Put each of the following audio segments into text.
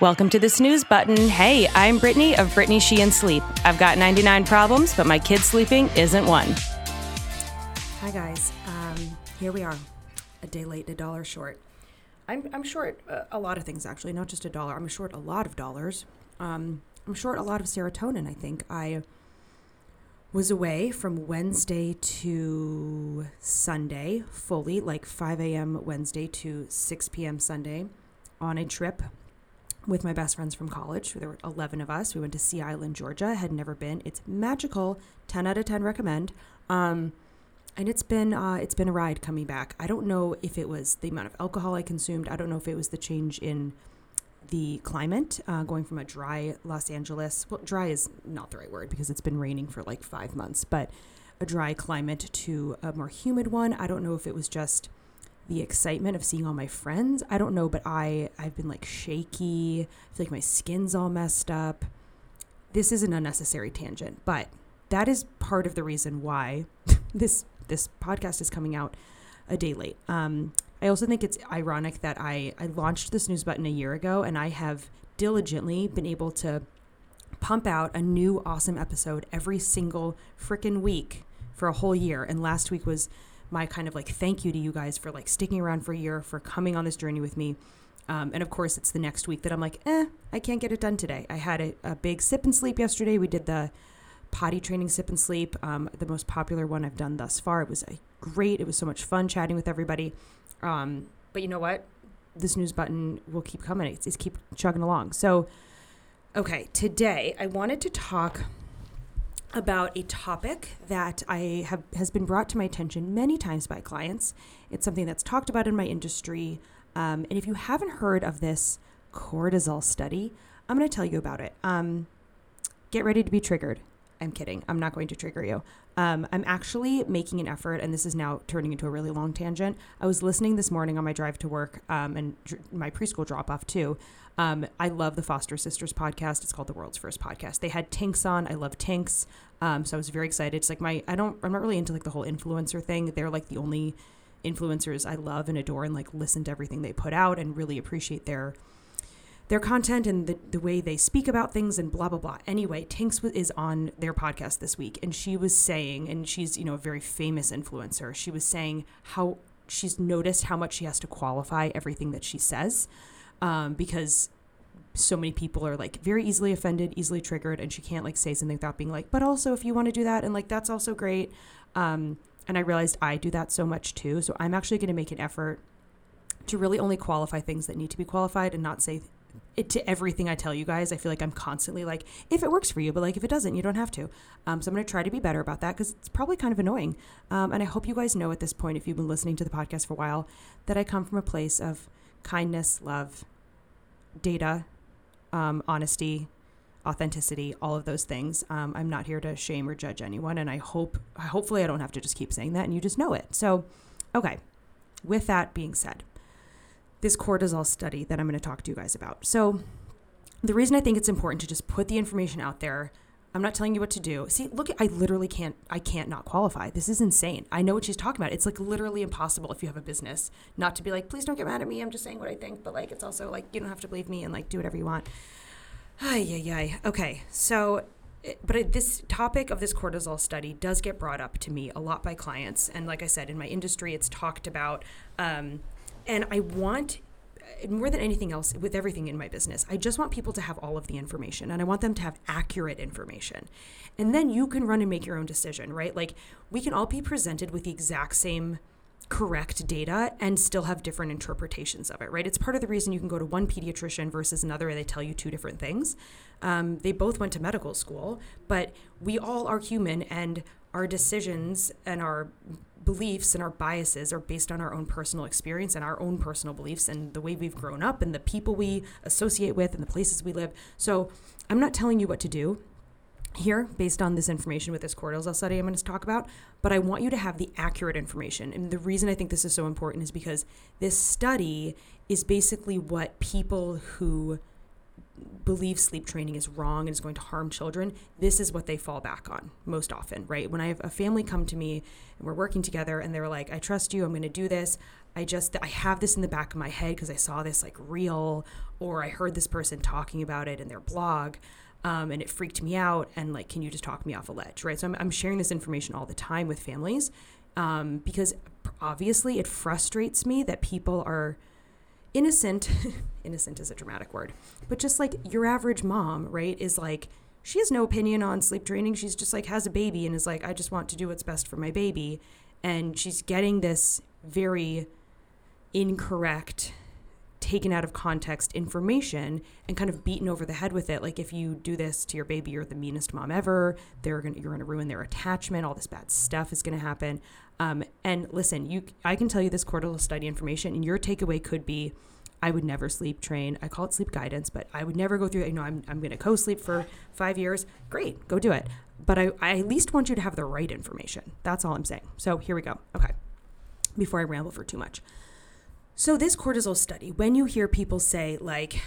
Welcome to the snooze button. Hey, I'm Brittany of Brittany Sheehan Sleep. I've got 99 problems, but my kid sleeping isn't one. Hi guys, um, here we are, a day late and a dollar short. I'm, I'm short a, a lot of things actually, not just a dollar. I'm short a lot of dollars. Um, I'm short a lot of serotonin. I think I was away from Wednesday to Sunday fully, like 5 a.m. Wednesday to 6 p.m. Sunday, on a trip with my best friends from college. There were 11 of us. We went to Sea Island, Georgia. Had never been. It's magical. 10 out of 10 recommend. Um, and it's been uh, it's been a ride coming back. I don't know if it was the amount of alcohol I consumed. I don't know if it was the change in the climate, uh, going from a dry Los Angeles. Well, dry is not the right word because it's been raining for like five months, but a dry climate to a more humid one. I don't know if it was just the excitement of seeing all my friends. I don't know, but I I've been like shaky. I feel like my skin's all messed up. This is an unnecessary tangent, but that is part of the reason why this this podcast is coming out a day late. Um, I also think it's ironic that I I launched the snooze button a year ago, and I have diligently been able to pump out a new awesome episode every single freaking week for a whole year. And last week was my kind of like thank you to you guys for like sticking around for a year, for coming on this journey with me. Um, and of course, it's the next week that I'm like, eh, I can't get it done today. I had a, a big sip and sleep yesterday. We did the potty training sip and sleep, um, the most popular one I've done thus far. It was great. It was so much fun chatting with everybody. Um, but you know what? This snooze button will keep coming. It's, it's keep chugging along. So, okay, today I wanted to talk about a topic that I have has been brought to my attention many times by clients. It's something that's talked about in my industry. Um, and if you haven't heard of this cortisol study, I'm going to tell you about it. Um, get ready to be triggered. I'm kidding. I'm not going to trigger you. Um, I'm actually making an effort, and this is now turning into a really long tangent. I was listening this morning on my drive to work um, and dr- my preschool drop off too. Um, I love the Foster Sisters podcast. It's called the World's First Podcast. They had Tinx on. I love Tinx. Um, so I was very excited. It's like my, I don't, I'm not really into like the whole influencer thing. They're like the only influencers I love and adore and like listen to everything they put out and really appreciate their their content and the, the way they speak about things and blah blah blah. Anyway Tinx is on their podcast this week and she was saying and she's you know a very famous influencer. She was saying how she's noticed how much she has to qualify everything that she says um, because so many people are like very easily offended easily triggered and she can't like say something without being like but also if you want to do that and like that's also great. Um, and i realized i do that so much too. So i'm actually going to make an effort to really only qualify things that need to be qualified and not say it to everything I tell you guys. I feel like I'm constantly like, if it works for you, but like if it doesn't, you don't have to. Um, so I'm going to try to be better about that because it's probably kind of annoying. Um, and I hope you guys know at this point, if you've been listening to the podcast for a while, that I come from a place of kindness, love, data, um, honesty, authenticity, all of those things. Um, I'm not here to shame or judge anyone, and I hope, hopefully, I don't have to just keep saying that, and you just know it. So, okay. With that being said this cortisol study that I'm going to talk to you guys about. So, the reason I think it's important to just put the information out there, I'm not telling you what to do. See, look, I literally can't, I can't not qualify. This is insane. I know what she's talking about. It's like literally impossible if you have a business not to be like, please don't get mad at me. I'm just saying what I think, but like, it's also like, you don't have to believe me and like do whatever you want. Ay, ay, ay. Okay. So, but this topic of this cortisol study does get brought up to me a lot by clients. And like I said, in my industry, it's talked about. Um, and I want more than anything else with everything in my business i just want people to have all of the information and i want them to have accurate information. And then you can run and make your own decision right? Like we can all be presented with the exact same correct data and still have different interpretations of it right? It's part of the reason you can go to one pediatrician versus another and they tell you two different things. Um, they both went to medical school but we all are human and our decisions and our beliefs and our biases are based on our own personal experience and our own personal beliefs and the way we've grown up and the people we associate with and the places we live. So I'm not telling you what to do here based on this information with this cortisol study I'm going to talk about, but I want you to have the accurate information. And the reason I think this is so important is because this study is basically what people who believe sleep training is wrong and is going to harm children, this is what they fall back on most often, right? When I have a family come to me and we're working together and they're like, I trust you, I'm going to do this. I just, I have this in the back of my head because I saw this like real or I heard this person talking about it in their blog. Um, and it freaked me out. And like, can you just talk me off a ledge, right? So I'm, I'm sharing this information all the time with families um, because obviously it frustrates me that people are innocent innocent is a dramatic word but just like your average mom right is like she has no opinion on sleep training. She's just like has a baby and is like i just want to do what's best for my baby. And she's getting this very incorrect taken out of context information and kind of beaten over the head with it like if you do this to your baby you're the meanest mom ever they're gonna you're gonna ruin their attachment all this bad stuff is gonna happen um, and listen you i can tell you this cortisol study information and your takeaway could be I would never sleep train. I call it sleep guidance, but I would never go through You know, I'm, I'm going to co sleep for five years. Great, go do it. But I, I at least want you to have the right information. That's all I'm saying. So here we go. Okay. Before I ramble for too much. So, this cortisol study, when you hear people say, like,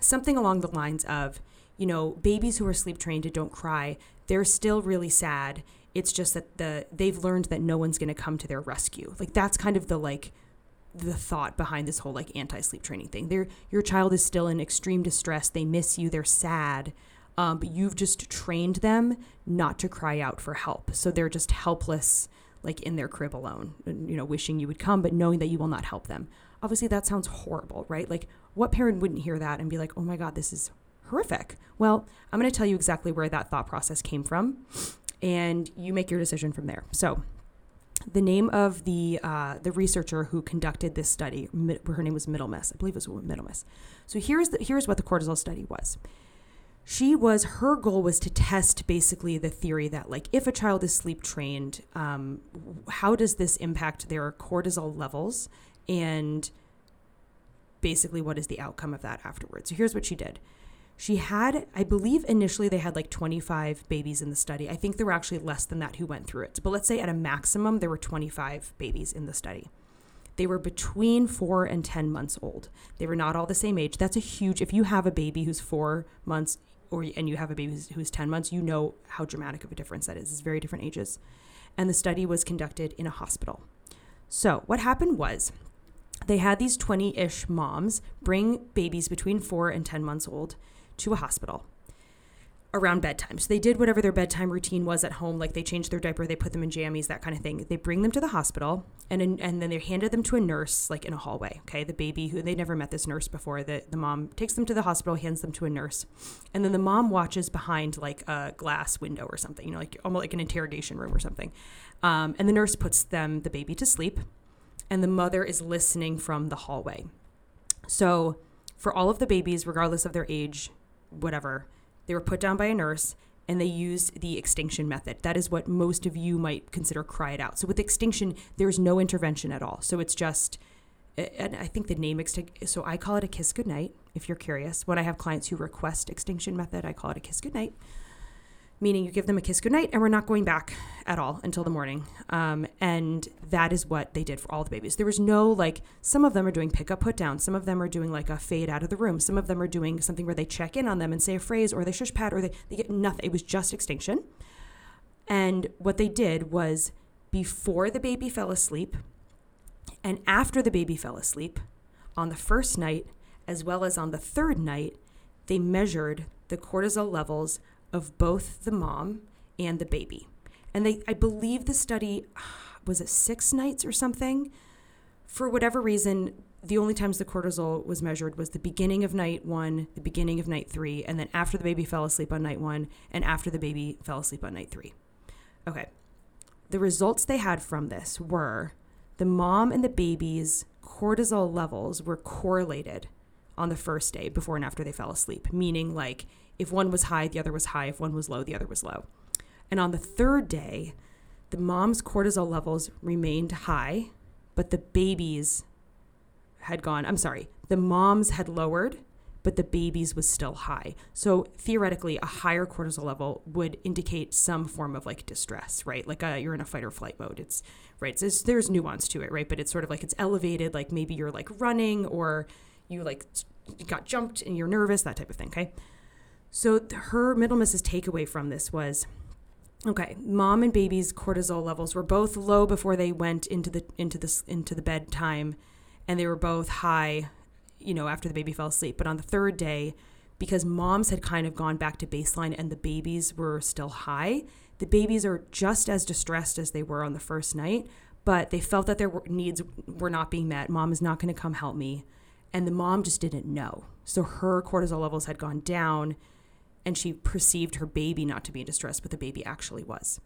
something along the lines of, you know, babies who are sleep trained and don't cry, they're still really sad. It's just that the they've learned that no one's going to come to their rescue. Like that's kind of the like the thought behind this whole like anti-sleep training thing. They're, your child is still in extreme distress. They miss you. They're sad. Um, but you've just trained them not to cry out for help. So they're just helpless, like in their crib alone, you know, wishing you would come, but knowing that you will not help them. Obviously, that sounds horrible, right? Like, what parent wouldn't hear that and be like, oh my God, this is horrific? Well, I'm going to tell you exactly where that thought process came from, and you make your decision from there. So, the name of the uh, the researcher who conducted this study, her name was Middlemiss. I believe it was Middlemiss. So here's the, here's what the cortisol study was. She was her goal was to test basically the theory that like if a child is sleep trained, um, how does this impact their cortisol levels and basically what is the outcome of that afterwards. So here's what she did. She had, I believe initially they had like 25 babies in the study. I think there were actually less than that who went through it. But let's say at a maximum, there were 25 babies in the study. They were between four and 10 months old. They were not all the same age. That's a huge, if you have a baby who's four months or and you have a baby who's 10 months, you know how dramatic of a difference that is. It's very different ages. And the study was conducted in a hospital. So what happened was they had these 20 ish moms bring babies between four and 10 months old to a hospital around bedtime. So they did whatever their bedtime routine was at home, like they changed their diaper, they put them in jammies, that kind of thing. They bring them to the hospital, and and then they handed them to a nurse, like in a hallway. Okay, the baby who they never met this nurse before. The the mom takes them to the hospital, hands them to a nurse, and then the mom watches behind like a glass window or something, you know, like almost like an interrogation room or something. Um, and the nurse puts them the baby to sleep, and the mother is listening from the hallway. So for all of the babies, regardless of their age, whatever. They were put down by a nurse and they used the extinction method. That is what most of you might consider cry it out. So with extinction, there's no intervention at all. So it's just, and I think the name so I call it a kiss goodnight, if you're curious. When I have clients who request extinction method, I call it a kiss goodnight meaning you give them a kiss goodnight and we're not going back at all until the morning. Um, and that is what they did for all the babies. There was no like, some of them are doing pick up, put down. Some of them are doing like a fade out of the room. Some of them are doing something where they check in on them and say a phrase or they shush pat or they, they get nothing. It was just extinction. And what they did was before the baby fell asleep and after the baby fell asleep, on the first night as well as on the third night, they measured the cortisol levels of both the mom and the baby. And they, I believe the study was it six nights or something. For whatever reason, the only times the cortisol was measured was the beginning of night one, the beginning of night three, and then after the baby fell asleep on night one, and after the baby fell asleep on night three. Okay. The results they had from this were the mom and the baby's cortisol levels were correlated on the first day before and after they fell asleep, meaning like if one was high, the other was high. If one was low, the other was low. And on the third day, the mom's cortisol levels remained high, but the baby's had gone, I'm sorry, the mom's had lowered, but the baby's was still high. So theoretically, a higher cortisol level would indicate some form of like distress, right? Like a, uh, you're in a fight or flight mode. It's right. So there's nuance to it, right? But it's sort of like it's elevated, like maybe you're like running or you like got jumped and you're nervous, that type of thing. Okay. So her Middlemiss takeaway from this was okay, mom and baby's cortisol levels were both low before they went into the into the into the bedtime and they were both high, you know, after the baby fell asleep. But on the third day, because moms had kind of gone back to baseline and the babies were still high, the babies are just as distressed as they were on the first night, but they felt that their needs were not being met. Mom is not going to come help me. And the mom just didn't know. So her cortisol levels had gone down and she perceived her baby not to be in distress, but the baby actually was.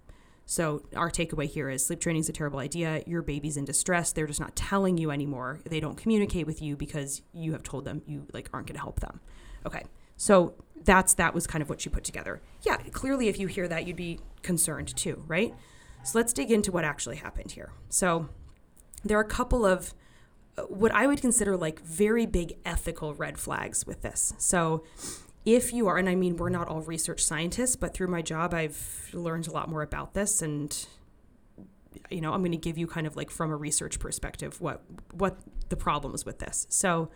So our takeaway here is sleep training is a terrible idea. Your baby's in distress. They're just not telling you anymore. They don't communicate with you because you have told them you like aren't going to help them. Okay. So that's that was kind of what she put together. Yeah, clearly if you hear that you'd be concerned too, right? So let's dig into what actually happened here. So there are a couple of uh, what I would consider like very big ethical red flags with this. So if you are, and I mean, we're not all research scientists, but through my job, I've learned a lot more about this. And, you know, I'm going to give you kind of like from a research perspective what, what the problems with this. So,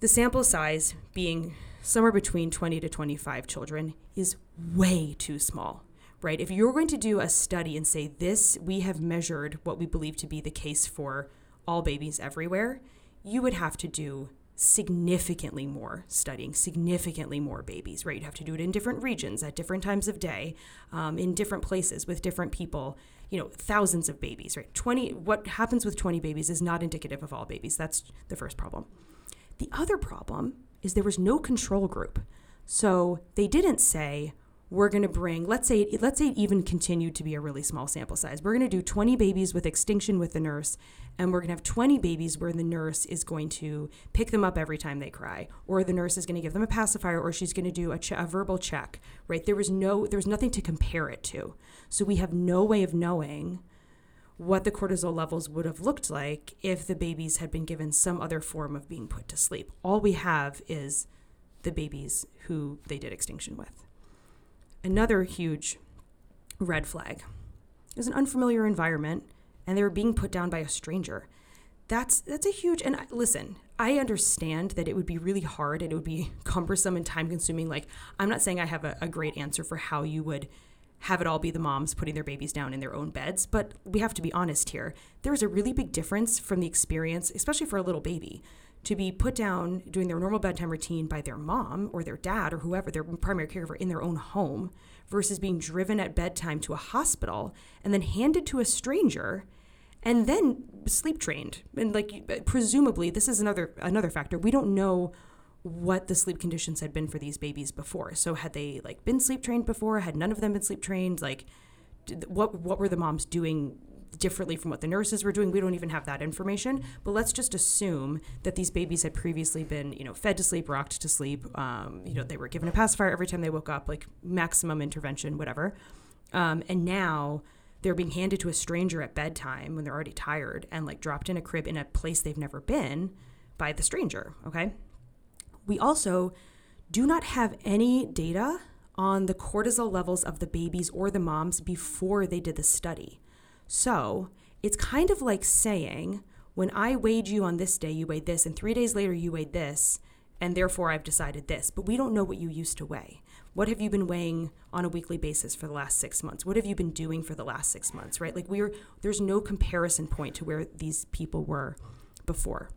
the sample size being somewhere between 20 to 25 children is way too small, right? If you're going to do a study and say this, we have measured what we believe to be the case for all babies everywhere, you would have to do significantly more studying, significantly more babies, right? You'd have to do it in different regions at different times of day, um, in different places with different people, you know, thousands of babies, right? 20, what happens with 20 babies is not indicative of all babies. That's the first problem. The other problem is there was no control group. So they didn't say, we're going to bring let's say let's say it even continued to be a really small sample size. We're going to do 20 babies with extinction with the nurse and we're going to have 20 babies where the nurse is going to pick them up every time they cry or the nurse is going to give them a pacifier or she's going to do a, a verbal check right? There was no there was nothing to compare it to. So we have no way of knowing what the cortisol levels would have looked like if the babies had been given some other form of being put to sleep. All we have is the babies who they did extinction with another huge red flag. It was an unfamiliar environment, and they were being put down by a stranger. That's that's a huge. And listen, I understand that it would be really hard and it would be cumbersome and time consuming. Like I'm not saying I have a, a great answer for how you would have it all be the moms putting their babies down in their own beds, but we have to be honest here. There's a really big difference from the experience, especially for a little baby to be put down doing their normal bedtime routine by their mom or their dad or whoever, their primary caregiver in their own home, versus being driven at bedtime to a hospital and then handed to a stranger and then sleep trained. And like presumably this is another another factor. We don't know what the sleep conditions had been for these babies before. So had they like been sleep trained before? Had none of them been sleep trained? Like what what were the moms doing differently from what the nurses were doing. We don't even have that information. But let's just assume that these babies had previously been, you know, fed to sleep, rocked to sleep. Um, you know, they were given a pacifier every time they woke up, like maximum intervention, whatever. Um, and now they're being handed to a stranger at bedtime when they're already tired and like dropped in a crib in a place they've never been by the stranger. Okay. We also do not have any data on the cortisol levels of the babies or the moms before they did the study. So it's kind of like saying, when I weighed you on this day, you weighed this, and three days later, you weighed this, and therefore I've decided this. But we don't know what you used to weigh. What have you been weighing on a weekly basis for the last six months? What have you been doing for the last six months, right? Like we're there's no comparison point to where these people were before.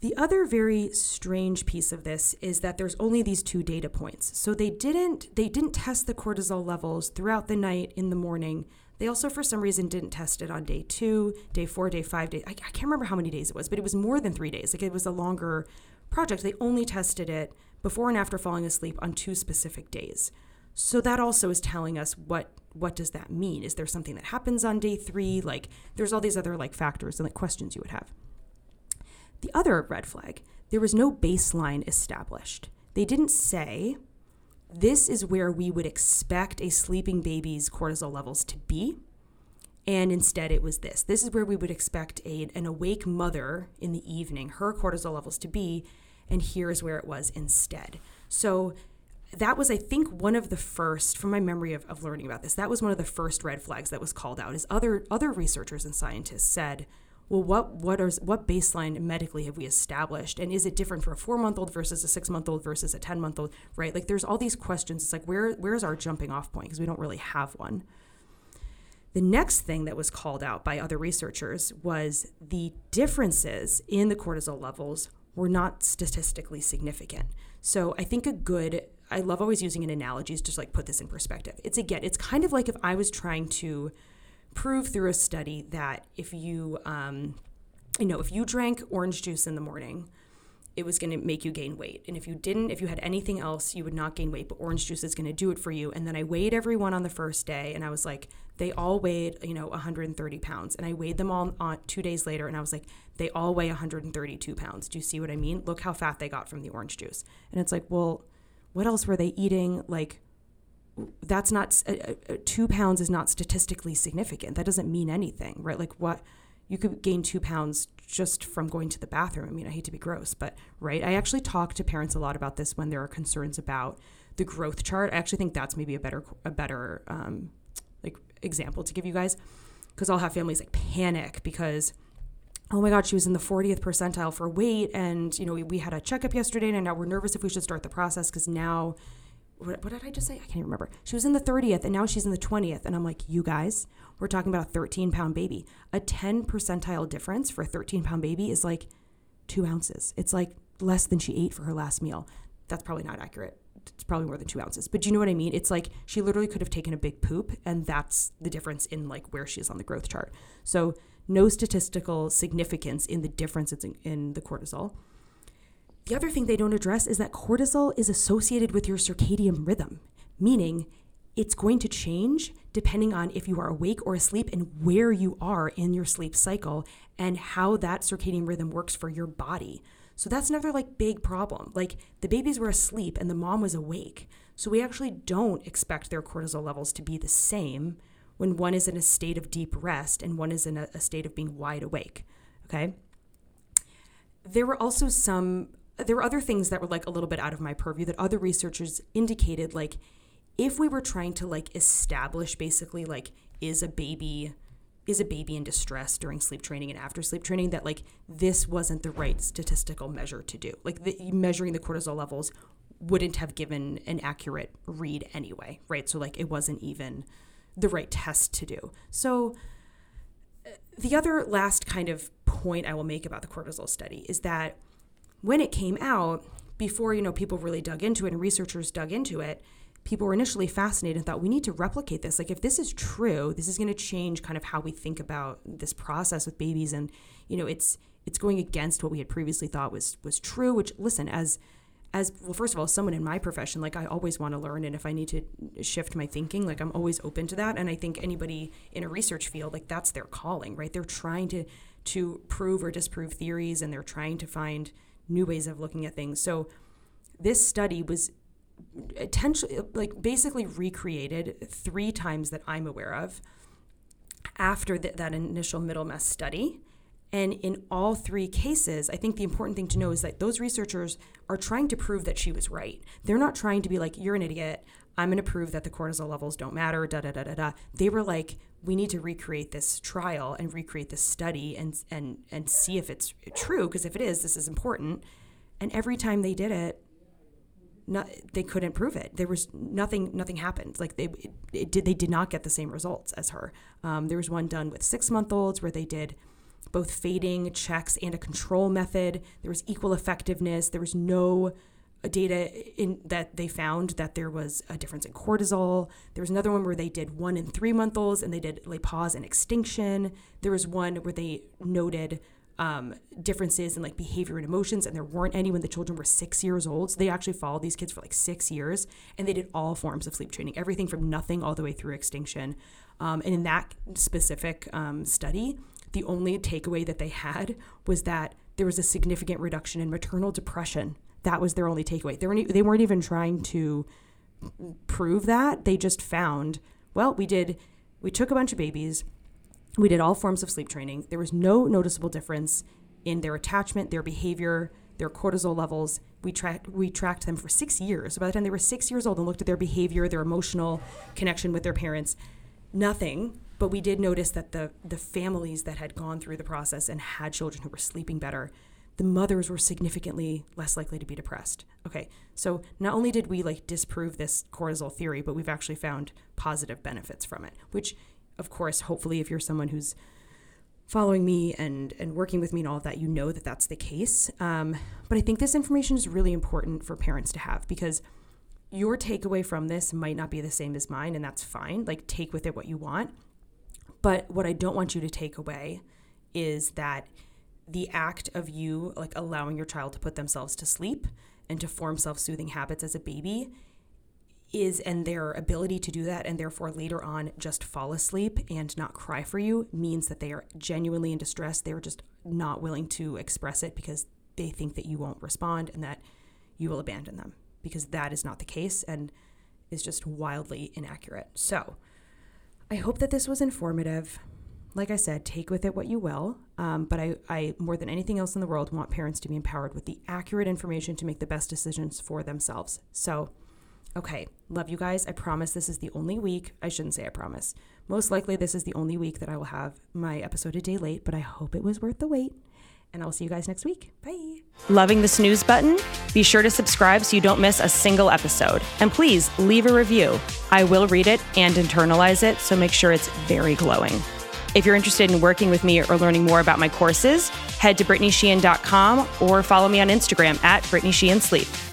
The other very strange piece of this is that there's only these two data points. So they didn't they didn't test the cortisol levels throughout the night in the morning they also, for some reason, didn't test it on day two, day four, day five, day. I, I can't remember how many days it was, but it was more than three days. Like it was a longer project. They only tested it before and after falling asleep on two specific days. So that also is telling us what what does that mean? Is there something that happens on day three? Like there's all these other like factors and like questions you would have. The other red flag, there was no baseline established. They didn't say this is where we would expect a sleeping baby's cortisol levels to be. And instead, it was this. This is where we would expect a, an awake mother in the evening, her cortisol levels to be. And here's where it was instead. So, that was, I think, one of the first, from my memory of, of learning about this, that was one of the first red flags that was called out. Is other other researchers and scientists said, well, what what are what baseline medically have we established, and is it different for a four month old versus a six month old versus a ten month old, right? Like, there's all these questions. It's like where where's our jumping off point because we don't really have one. The next thing that was called out by other researchers was the differences in the cortisol levels were not statistically significant. So I think a good I love always using an analogy to just like put this in perspective. It's again, it's kind of like if I was trying to prove through a study that if you, um, you know, if you drank orange juice in the morning, it was going to make you gain weight. And if you didn't, if you had anything else, you would not gain weight, but orange juice is going to do it for you. And then I weighed everyone on the first day and I was like, they all weighed, you know, 130 pounds. And I weighed them all on two days later and I was like, they all weigh 132 pounds. Do you see what I mean? Look how fat they got from the orange juice. And it's like, well, what else were they eating? Like, that's not uh, uh, two pounds is not statistically significant. That doesn't mean anything, right? Like what you could gain two pounds just from going to the bathroom. I mean, I hate to be gross, but right. I actually talk to parents a lot about this when there are concerns about the growth chart. I actually think that's maybe a better a better um, like example to give you guys because I'll have families like panic because oh my god she was in the 40th percentile for weight and you know we, we had a checkup yesterday and now we're nervous if we should start the process because now what, what did I just say? I can't even remember. She was in the 30th and now she's in the 20th. And I'm like, you guys, we're talking about a 13 pound baby. A 10 percentile difference for a 13 pound baby is like two ounces. It's like less than she ate for her last meal. That's probably not accurate. It's probably more than two ounces. But do you know what I mean? It's like she literally could have taken a big poop, and that's the difference in like where she is on the growth chart. So no statistical significance in the difference in, in the cortisol. The other thing they don't address is that cortisol is associated with your circadian rhythm, meaning it's going to change depending on if you are awake or asleep and where you are in your sleep cycle and how that circadian rhythm works for your body. So that's another like big problem. Like the babies were asleep and the mom was awake. So we actually don't expect their cortisol levels to be the same when one is in a state of deep rest and one is in a, a state of being wide awake. Okay. There were also some there were other things that were like a little bit out of my purview that other researchers indicated like if we were trying to like establish basically like is a baby is a baby in distress during sleep training and after sleep training that like this wasn't the right statistical measure to do. Like the, measuring the cortisol levels wouldn't have given an accurate read anyway right? So like it wasn't even the right test to do. So uh, the other last kind of point i will make about the cortisol study is that when it came out, before you know people really dug into it and researchers dug into it, people were initially fascinated and thought we need to replicate this. Like if this is true, this is going to change kind of how we think about this process with babies, and you know it's it's going against what we had previously thought was was true. Which listen as as well first of all someone in my profession like i always want to learn and if i need to shift my thinking like i'm always open to that and i think anybody in a research field like that's their calling right they're trying to to prove or disprove theories and they're trying to find new ways of looking at things. So this study was potentially like basically recreated three times that I'm aware of after the, that initial Middlemiss study. And in all three cases, I think the important thing to know is that those researchers are trying to prove that she was right. They're not trying to be like, you're an idiot. I'm going to prove that the cortisol levels don't matter, da da da da da. They were like, we need to recreate this trial and recreate this study and and and see if it's true because if it is, this is important. And every time they did it, not, they couldn't prove it. There was nothing. Nothing happened. Like they, it, it did. They did not get the same results as her. Um, there was one done with six month olds where they did both fading checks and a control method. There was equal effectiveness. There was no data in that they found that there was a difference in cortisol. There was another one where they did one and three month olds and they did pause and extinction. There was one where they noted um, differences in like behavior and emotions, and there weren't any when the children were six years old. So they actually followed these kids for like six years, and they did all forms of sleep training, everything from nothing all the way through extinction. Um, and in that specific um, study, the only takeaway that they had was that there was a significant reduction in maternal depression that was their only takeaway. They weren't they weren't even trying to prove that. They just found, well, we did we took a bunch of babies. We did all forms of sleep training. There was no noticeable difference in their attachment, their behavior, their cortisol levels. We tracked we tracked them for 6 years. So by the time they were 6 years old and looked at their behavior, their emotional connection with their parents, nothing but we did notice that the the families that had gone through the process and had children who were sleeping better, the mothers were significantly less likely to be depressed. Okay, so not only did we like disprove this cortisol theory, but we've actually found positive benefits from it. Which, of course, hopefully, if you're someone who's following me and and working with me and all of that, you know that that's the case. Um, but I think this information is really important for parents to have because your takeaway from this might not be the same as mine, and that's fine. Like, take with it what you want. But what I don't want you to take away is that the act of you like allowing your child to put themselves to sleep and to form self-soothing habits as a baby is and their ability to do that and therefore later on just fall asleep and not cry for you means that they are genuinely in distress they're just not willing to express it because they think that you won't respond and that you will abandon them because that is not the case and is just wildly inaccurate so I hope that this was informative. Like I said, take with it what you will. Um, but I, I, more than anything else in the world, want parents to be empowered with the accurate information to make the best decisions for themselves. So, okay, love you guys. I promise this is the only week. I shouldn't say I promise. Most likely, this is the only week that I will have my episode a day late, but I hope it was worth the wait. And I'll see you guys next week. Bye. Loving the snooze button? Be sure to subscribe so you don't miss a single episode. And please leave a review. I will read it and internalize it, so make sure it's very glowing. If you're interested in working with me or learning more about my courses, head to BrittanySheehan.com or follow me on Instagram at BrittanySheehanSleep.